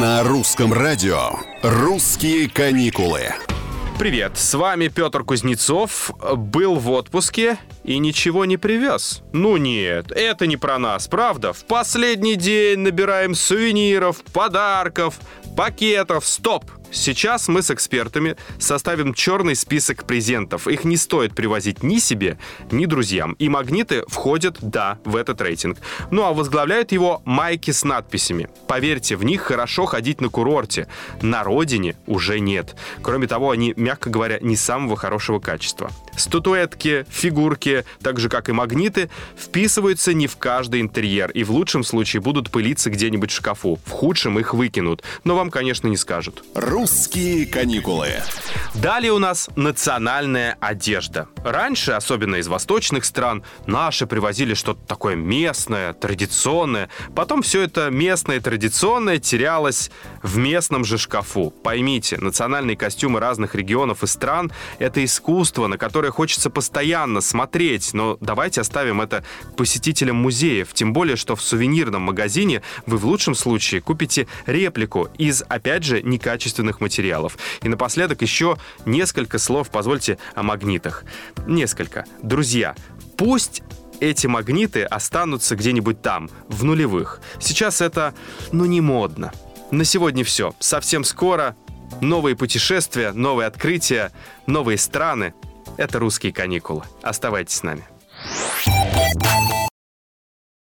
На русском радио «Русские каникулы». Привет, с вами Петр Кузнецов. Был в отпуске и ничего не привез. Ну нет, это не про нас, правда? В последний день набираем сувениров, подарков, пакетов. Стоп! Сейчас мы с экспертами составим черный список презентов. Их не стоит привозить ни себе, ни друзьям. И магниты входят, да, в этот рейтинг. Ну а возглавляют его майки с надписями. Поверьте, в них хорошо ходить на курорте. На родине уже нет. Кроме того, они, мягко говоря, не самого хорошего качества. Статуэтки, фигурки, так же как и магниты, вписываются не в каждый интерьер и в лучшем случае будут пылиться где-нибудь в шкафу. В худшем их выкинут. Но вам, конечно, не скажут. «Русские каникулы». Далее у нас национальная одежда. Раньше, особенно из восточных стран, наши привозили что-то такое местное, традиционное. Потом все это местное и традиционное терялось в местном же шкафу. Поймите, национальные костюмы разных регионов и стран — это искусство, на которое хочется постоянно смотреть. Но давайте оставим это посетителям музеев. Тем более, что в сувенирном магазине вы в лучшем случае купите реплику из, опять же, некачественных материалов. И напоследок еще несколько слов, позвольте, о магнитах. Несколько. Друзья, пусть эти магниты останутся где-нибудь там, в нулевых. Сейчас это, ну, не модно. На сегодня все. Совсем скоро новые путешествия, новые открытия, новые страны. Это русские каникулы. Оставайтесь с нами.